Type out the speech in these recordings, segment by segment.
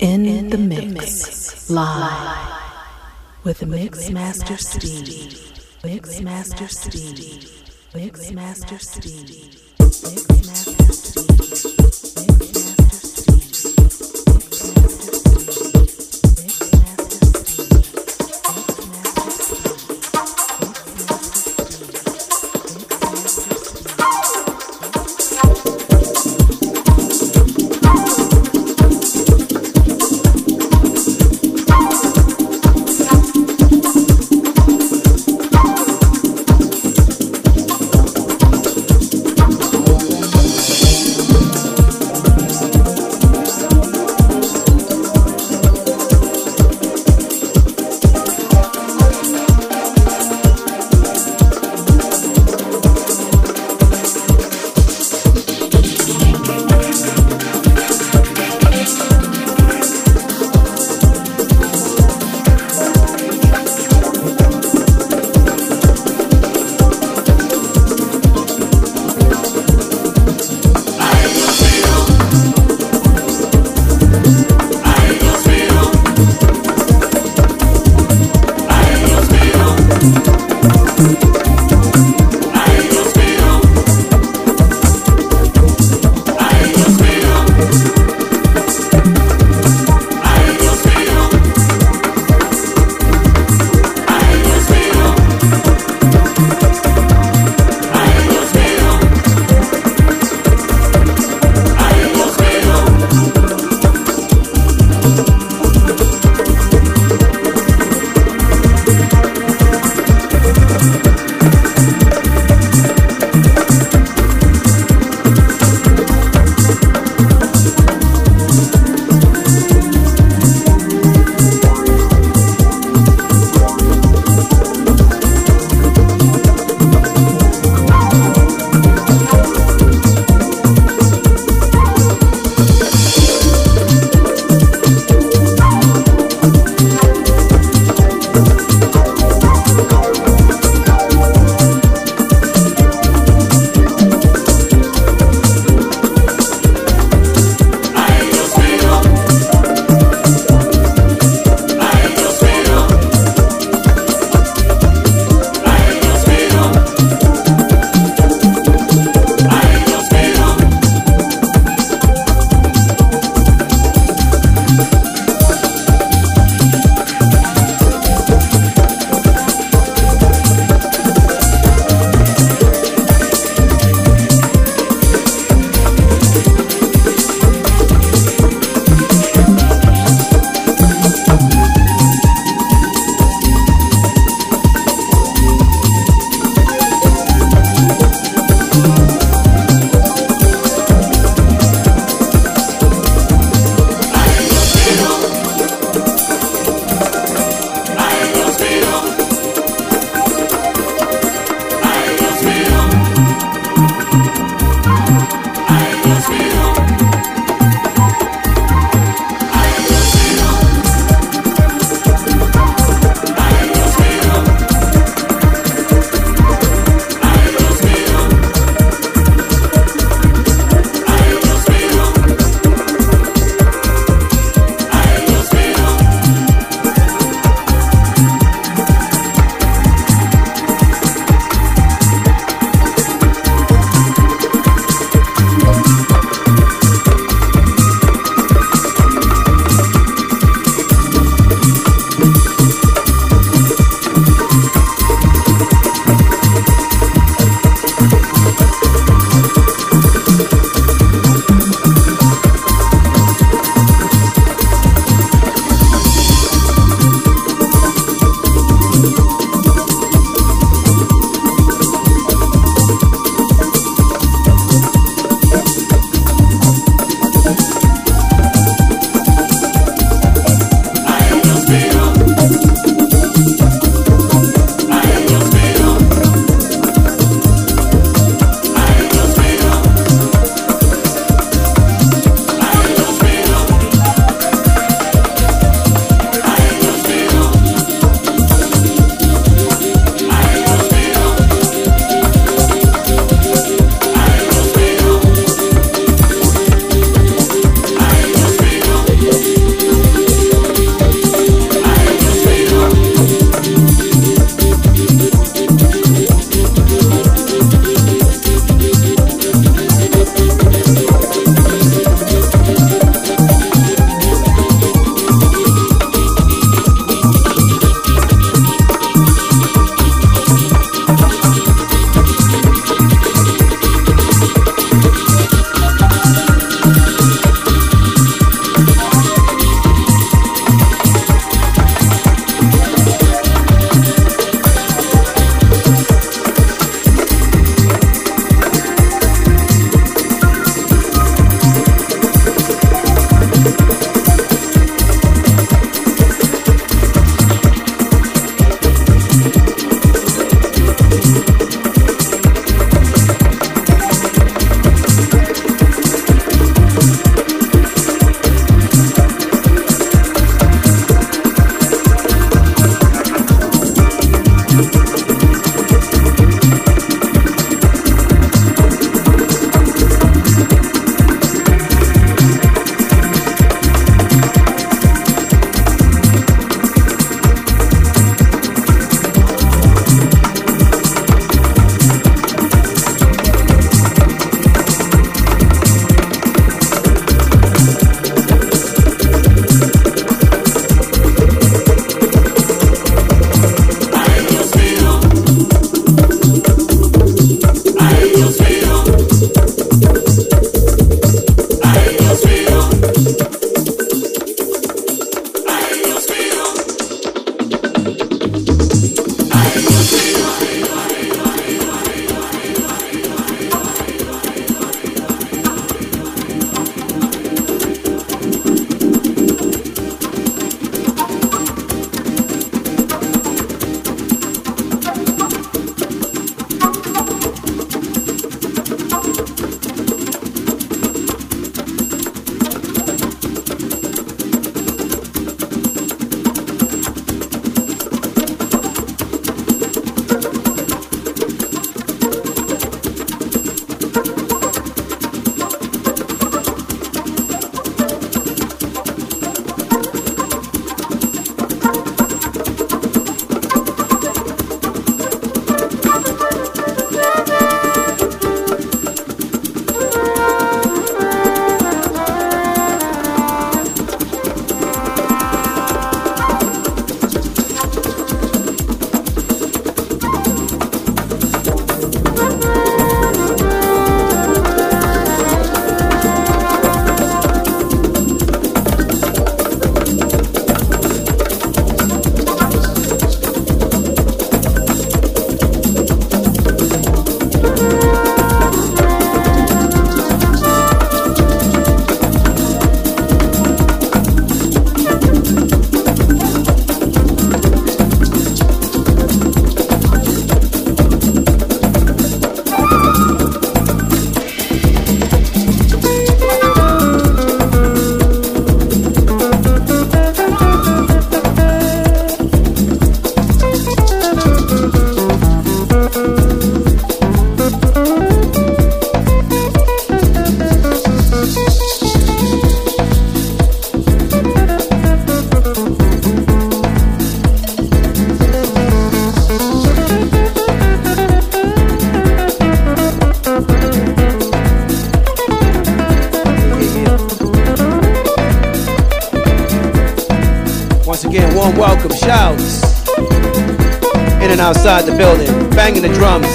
In the mix, live with Mix Master Steve. Mix Master Steve. Mix Master Steve. Mix Master Steve.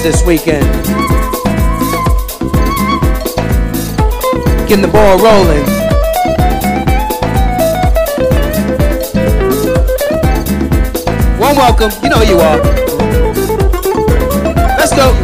This weekend. Getting the ball rolling. One welcome, you know who you are. Let's go.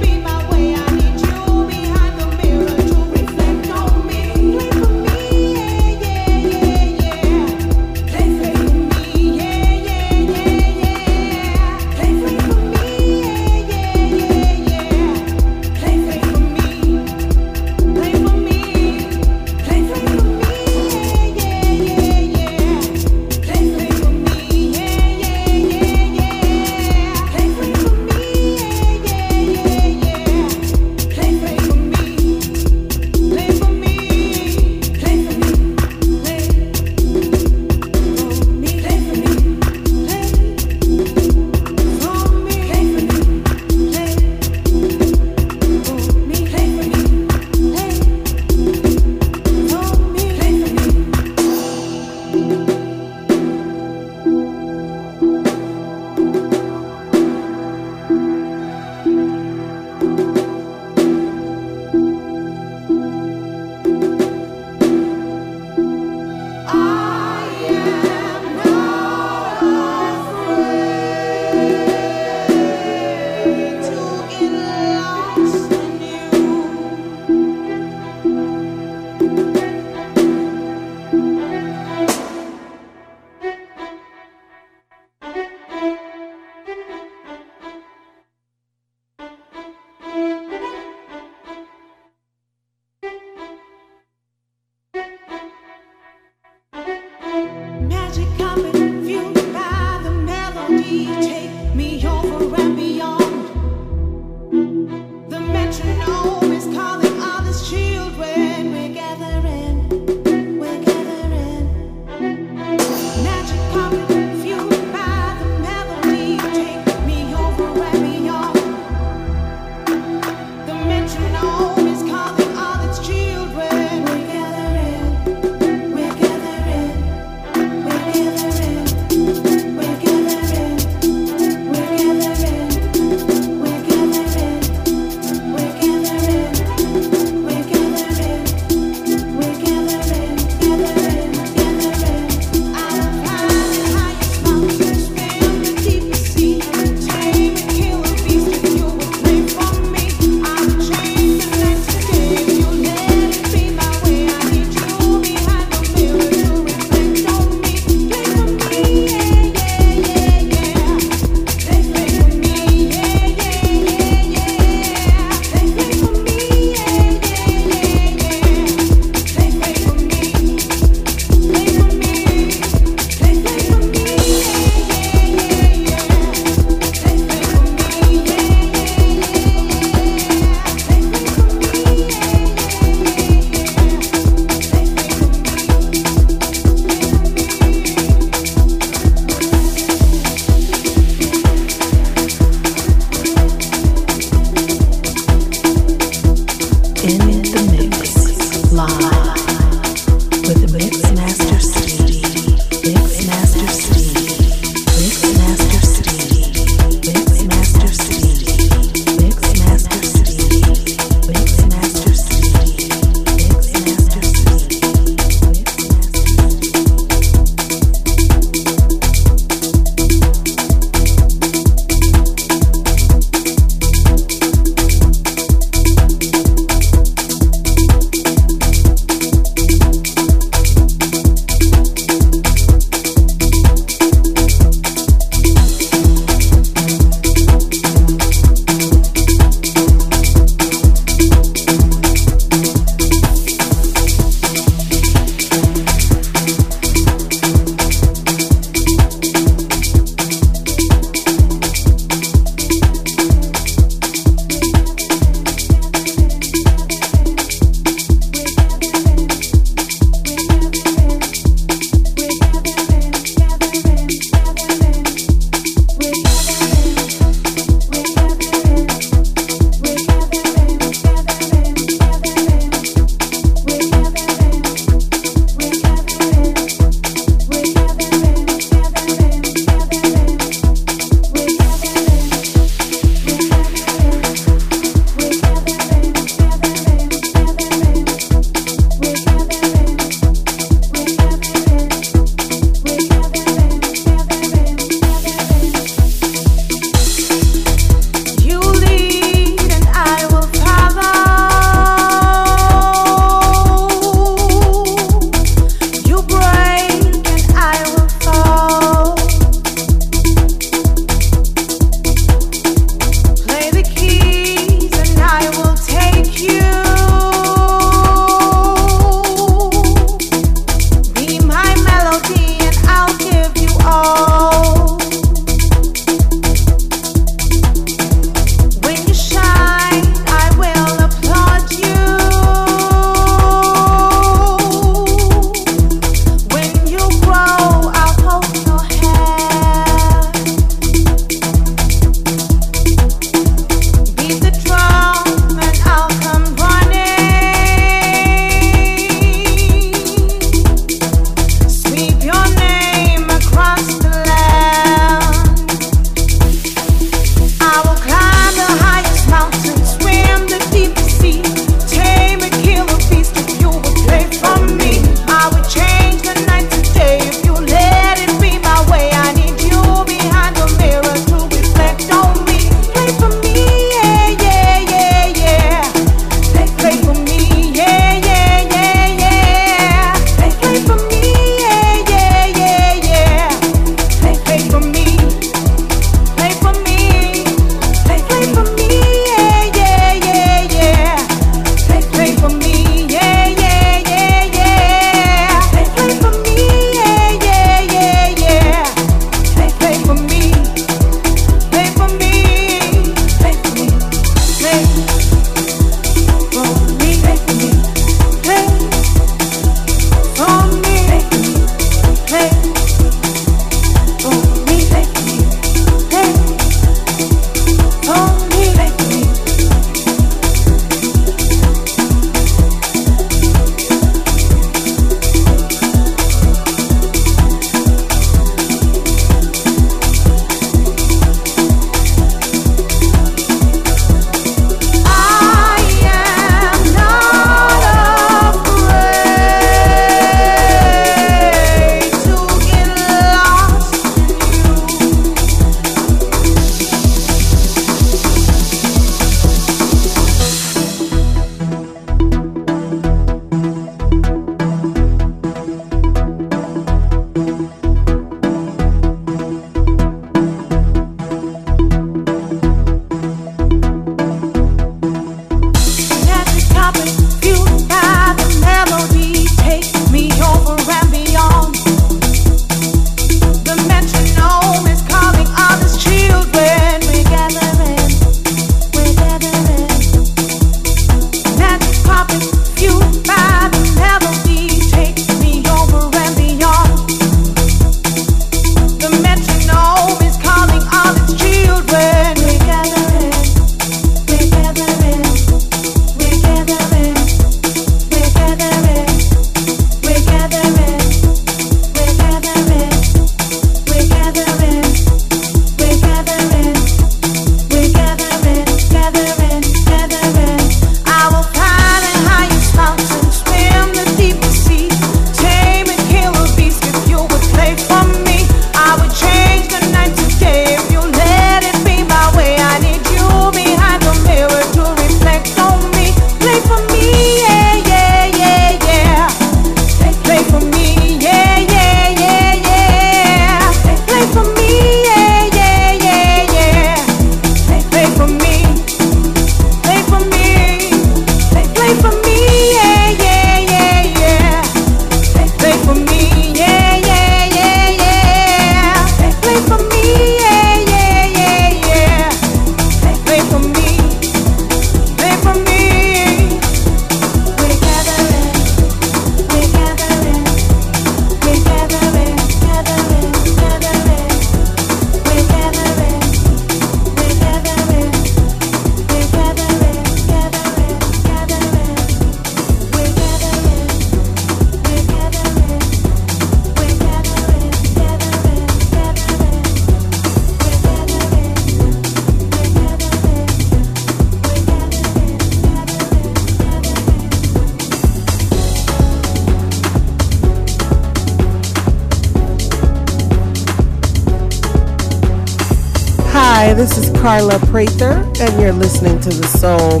Prather, and you're listening to the Soul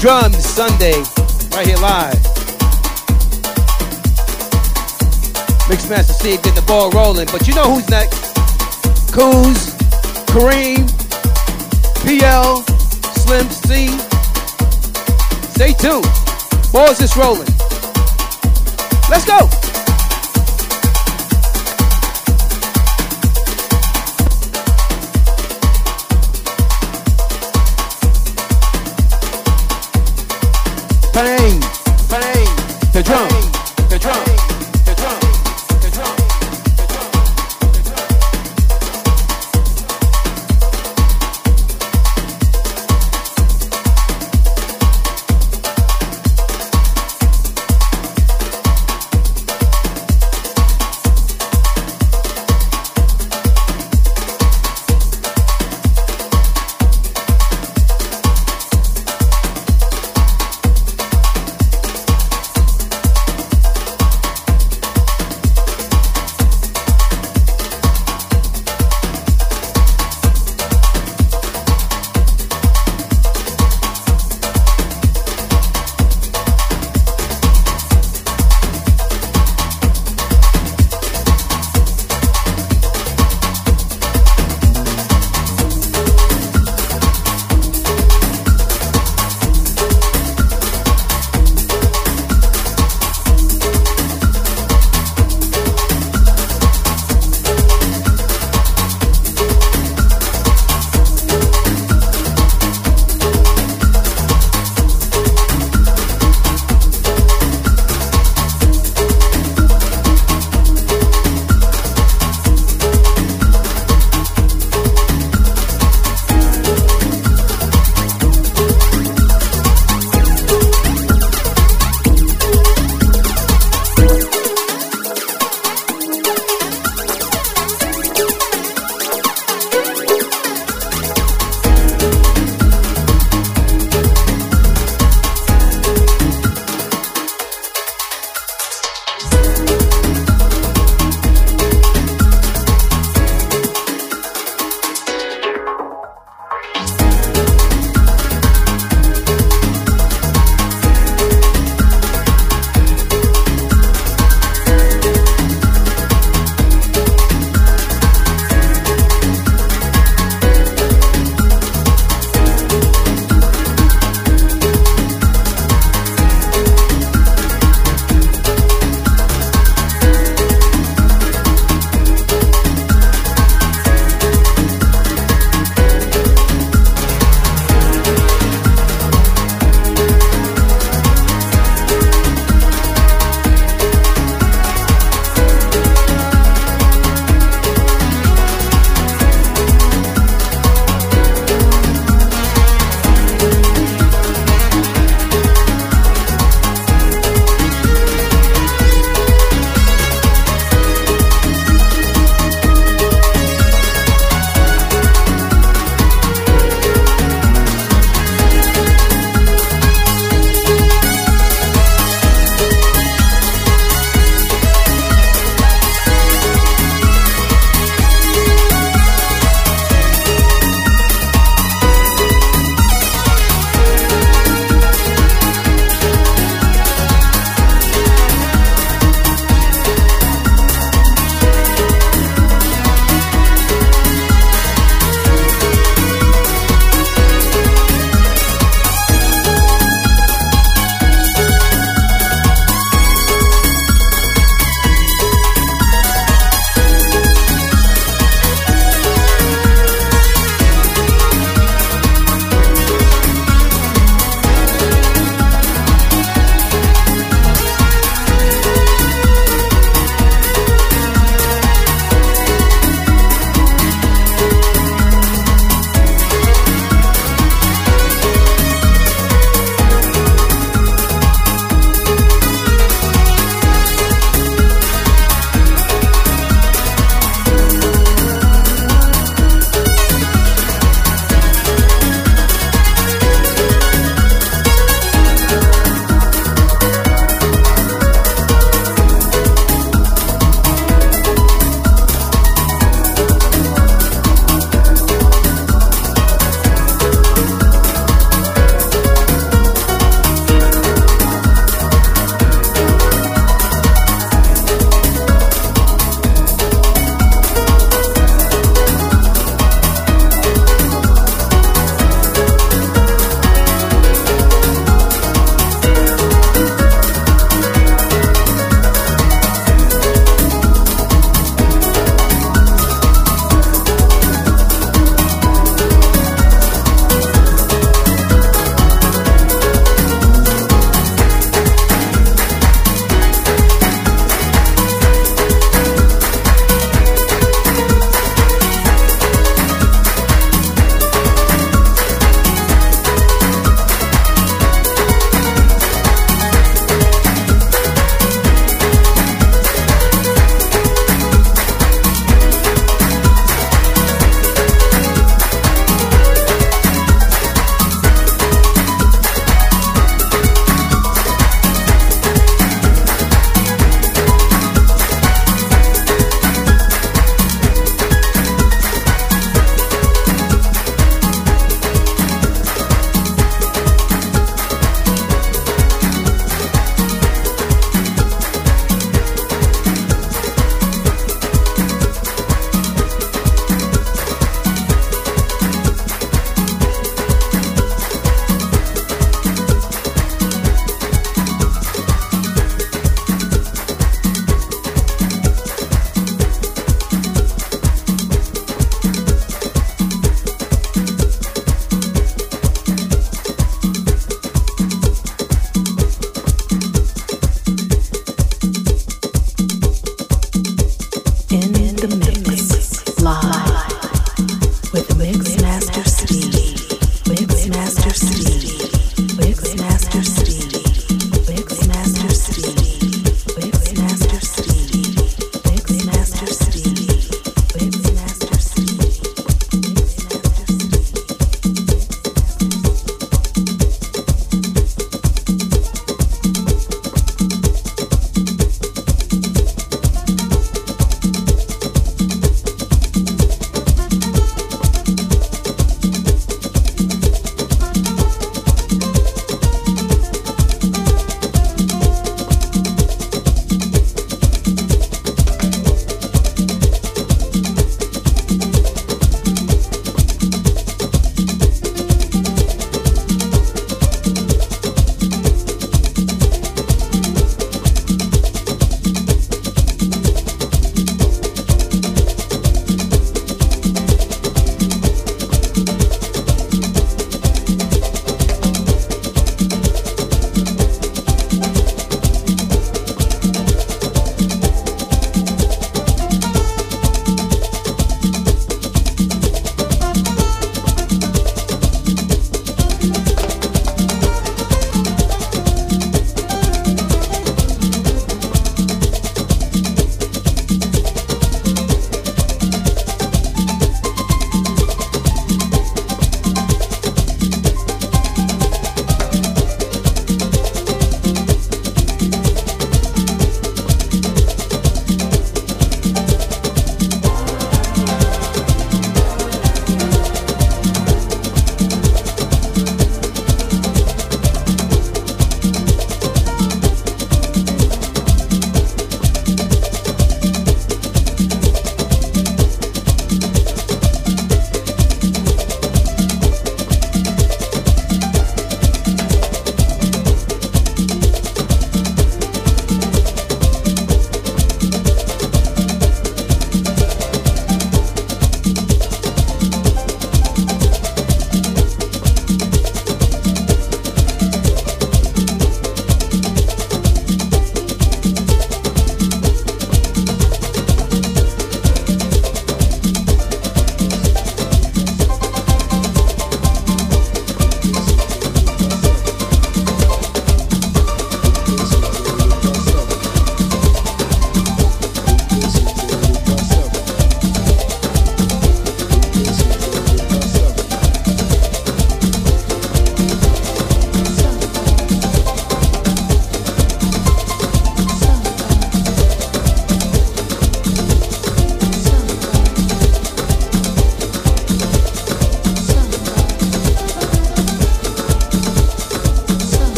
drums Sunday, right here live. Mixmaster Steve getting the ball rolling, but you know who's next? Coos, Kareem, PL, Slim C. Stay tuned. Balls is rolling. Let's go.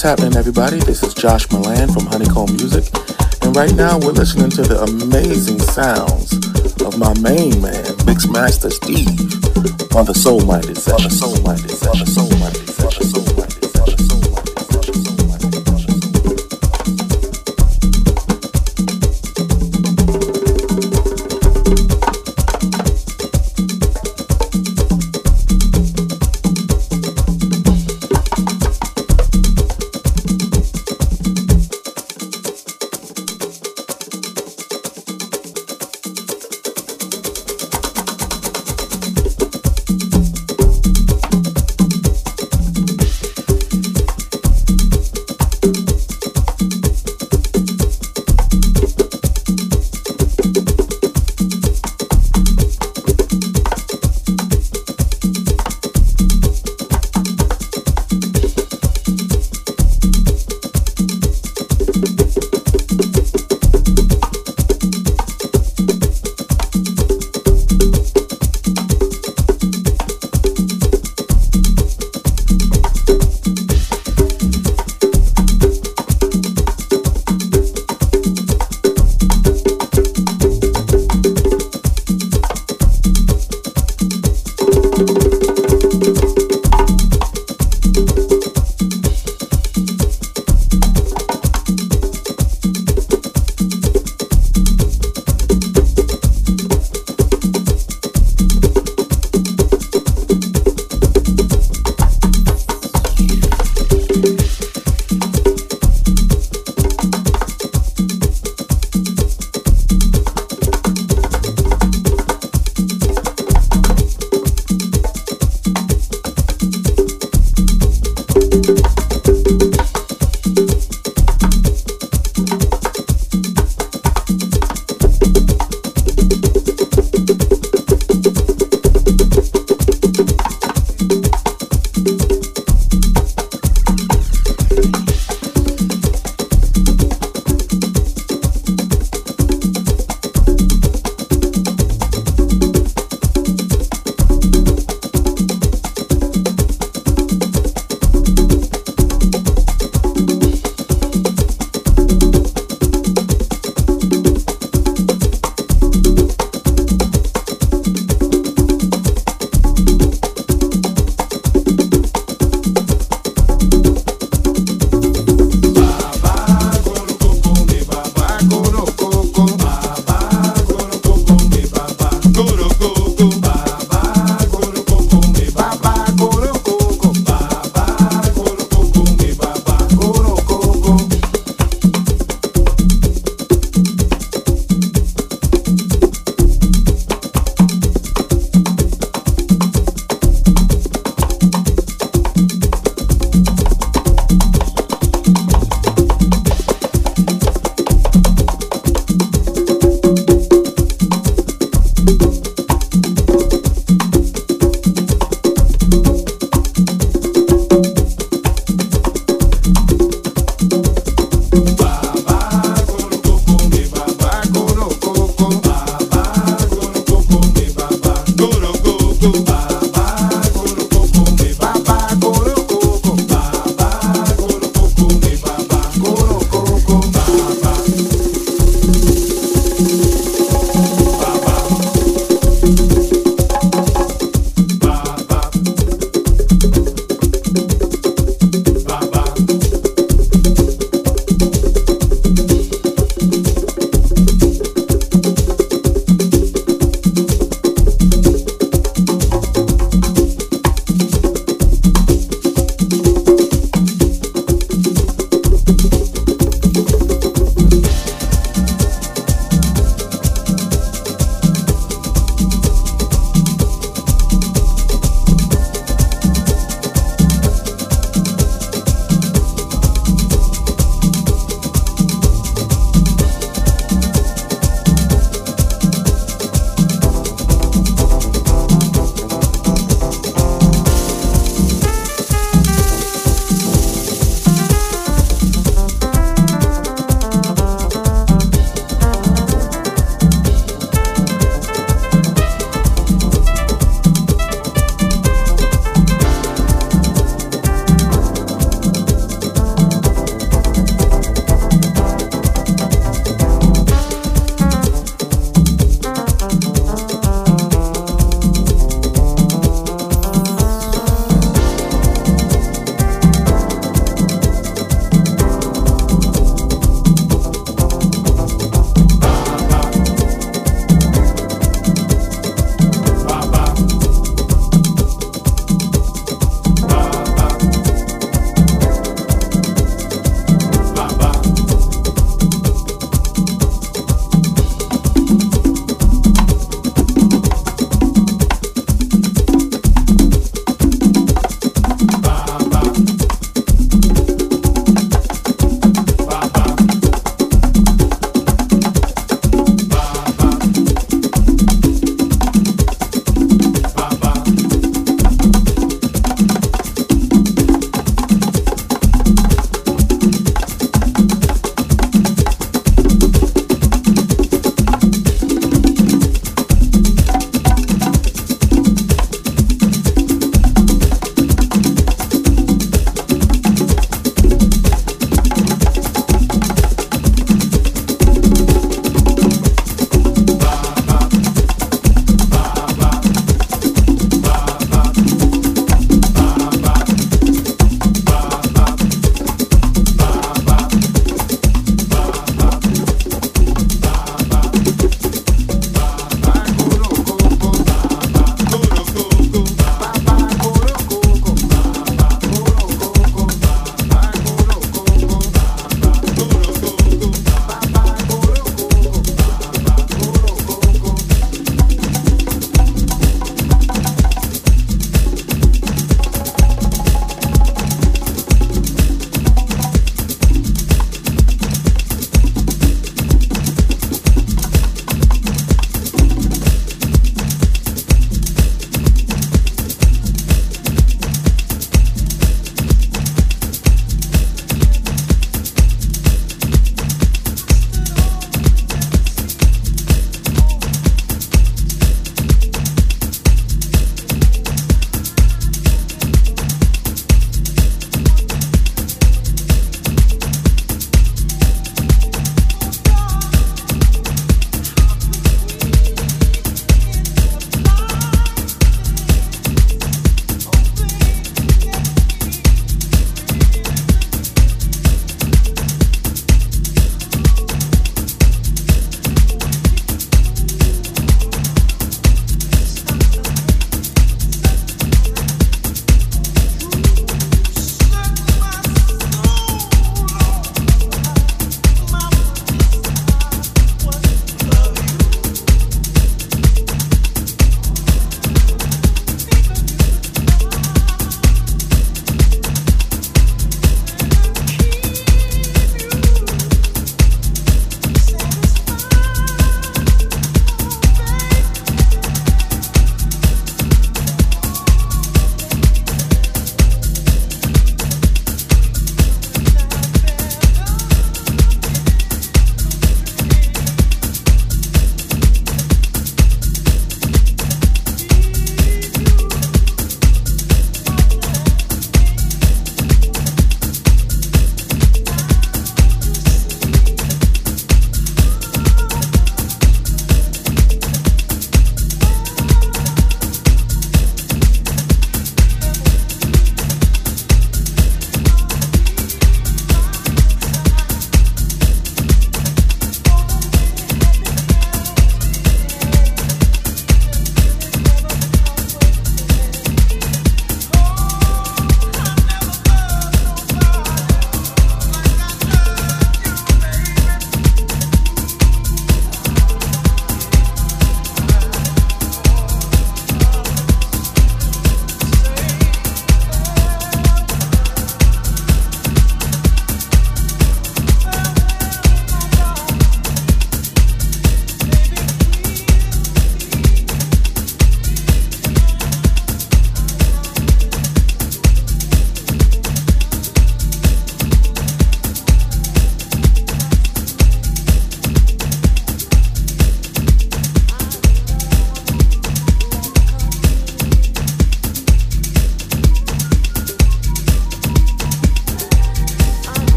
What's happening, everybody? This is Josh Milan from Honeycomb Music, and right now we're listening to the amazing sounds of my main man, Mixmaster Steve, on the Soul Minded Session. On the Soul Minded Session.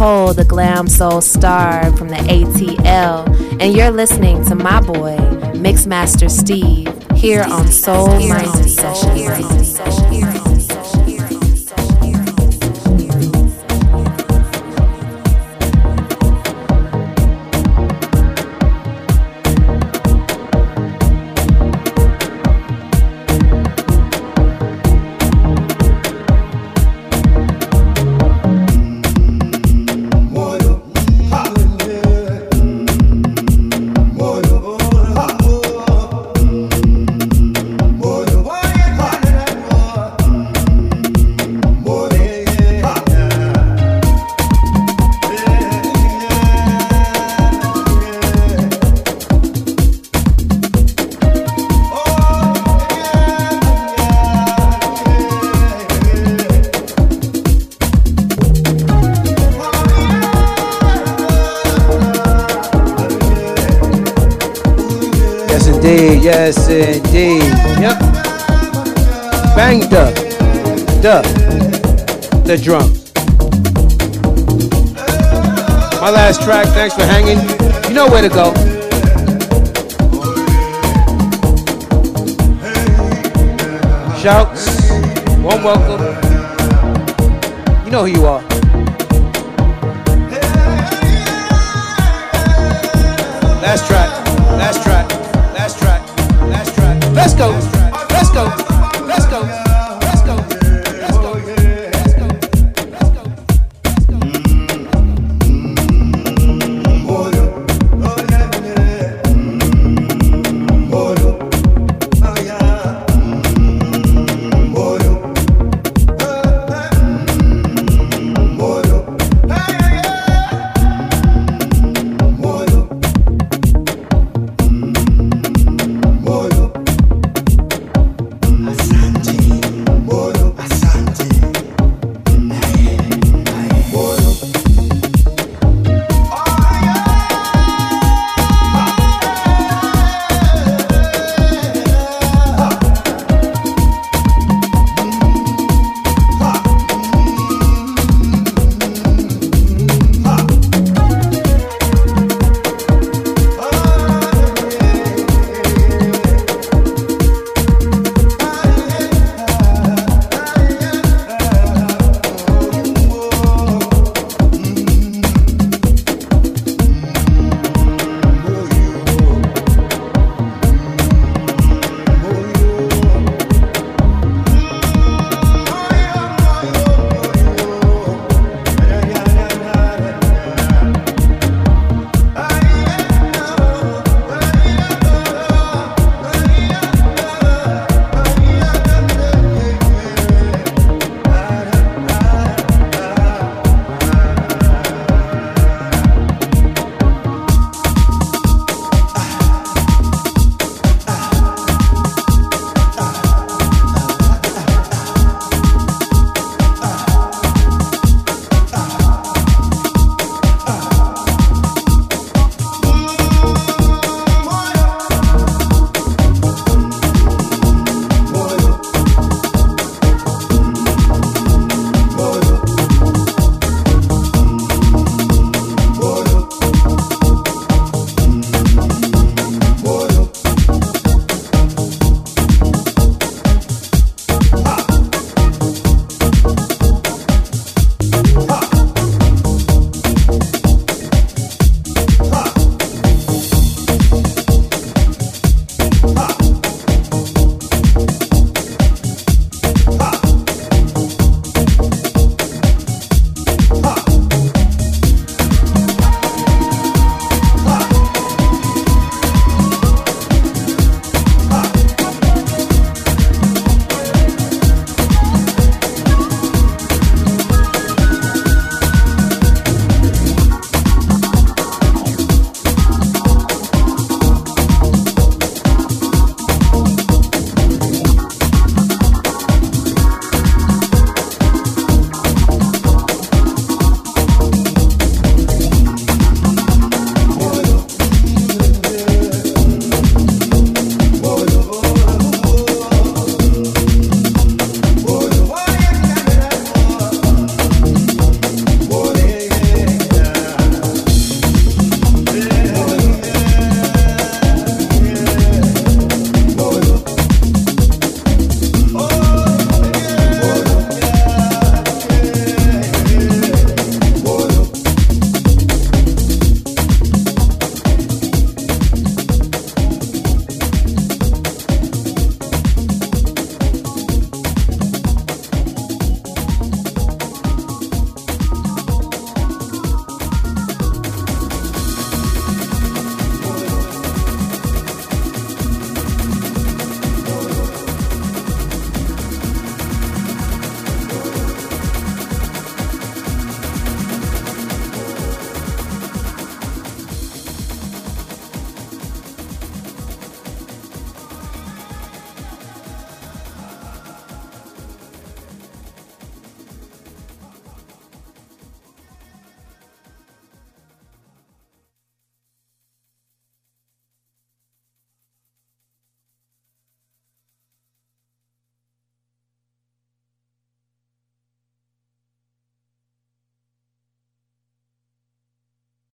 The glam soul star from the ATL, and you're listening to my boy, Mixmaster Steve, here on Soul Minded Sessions.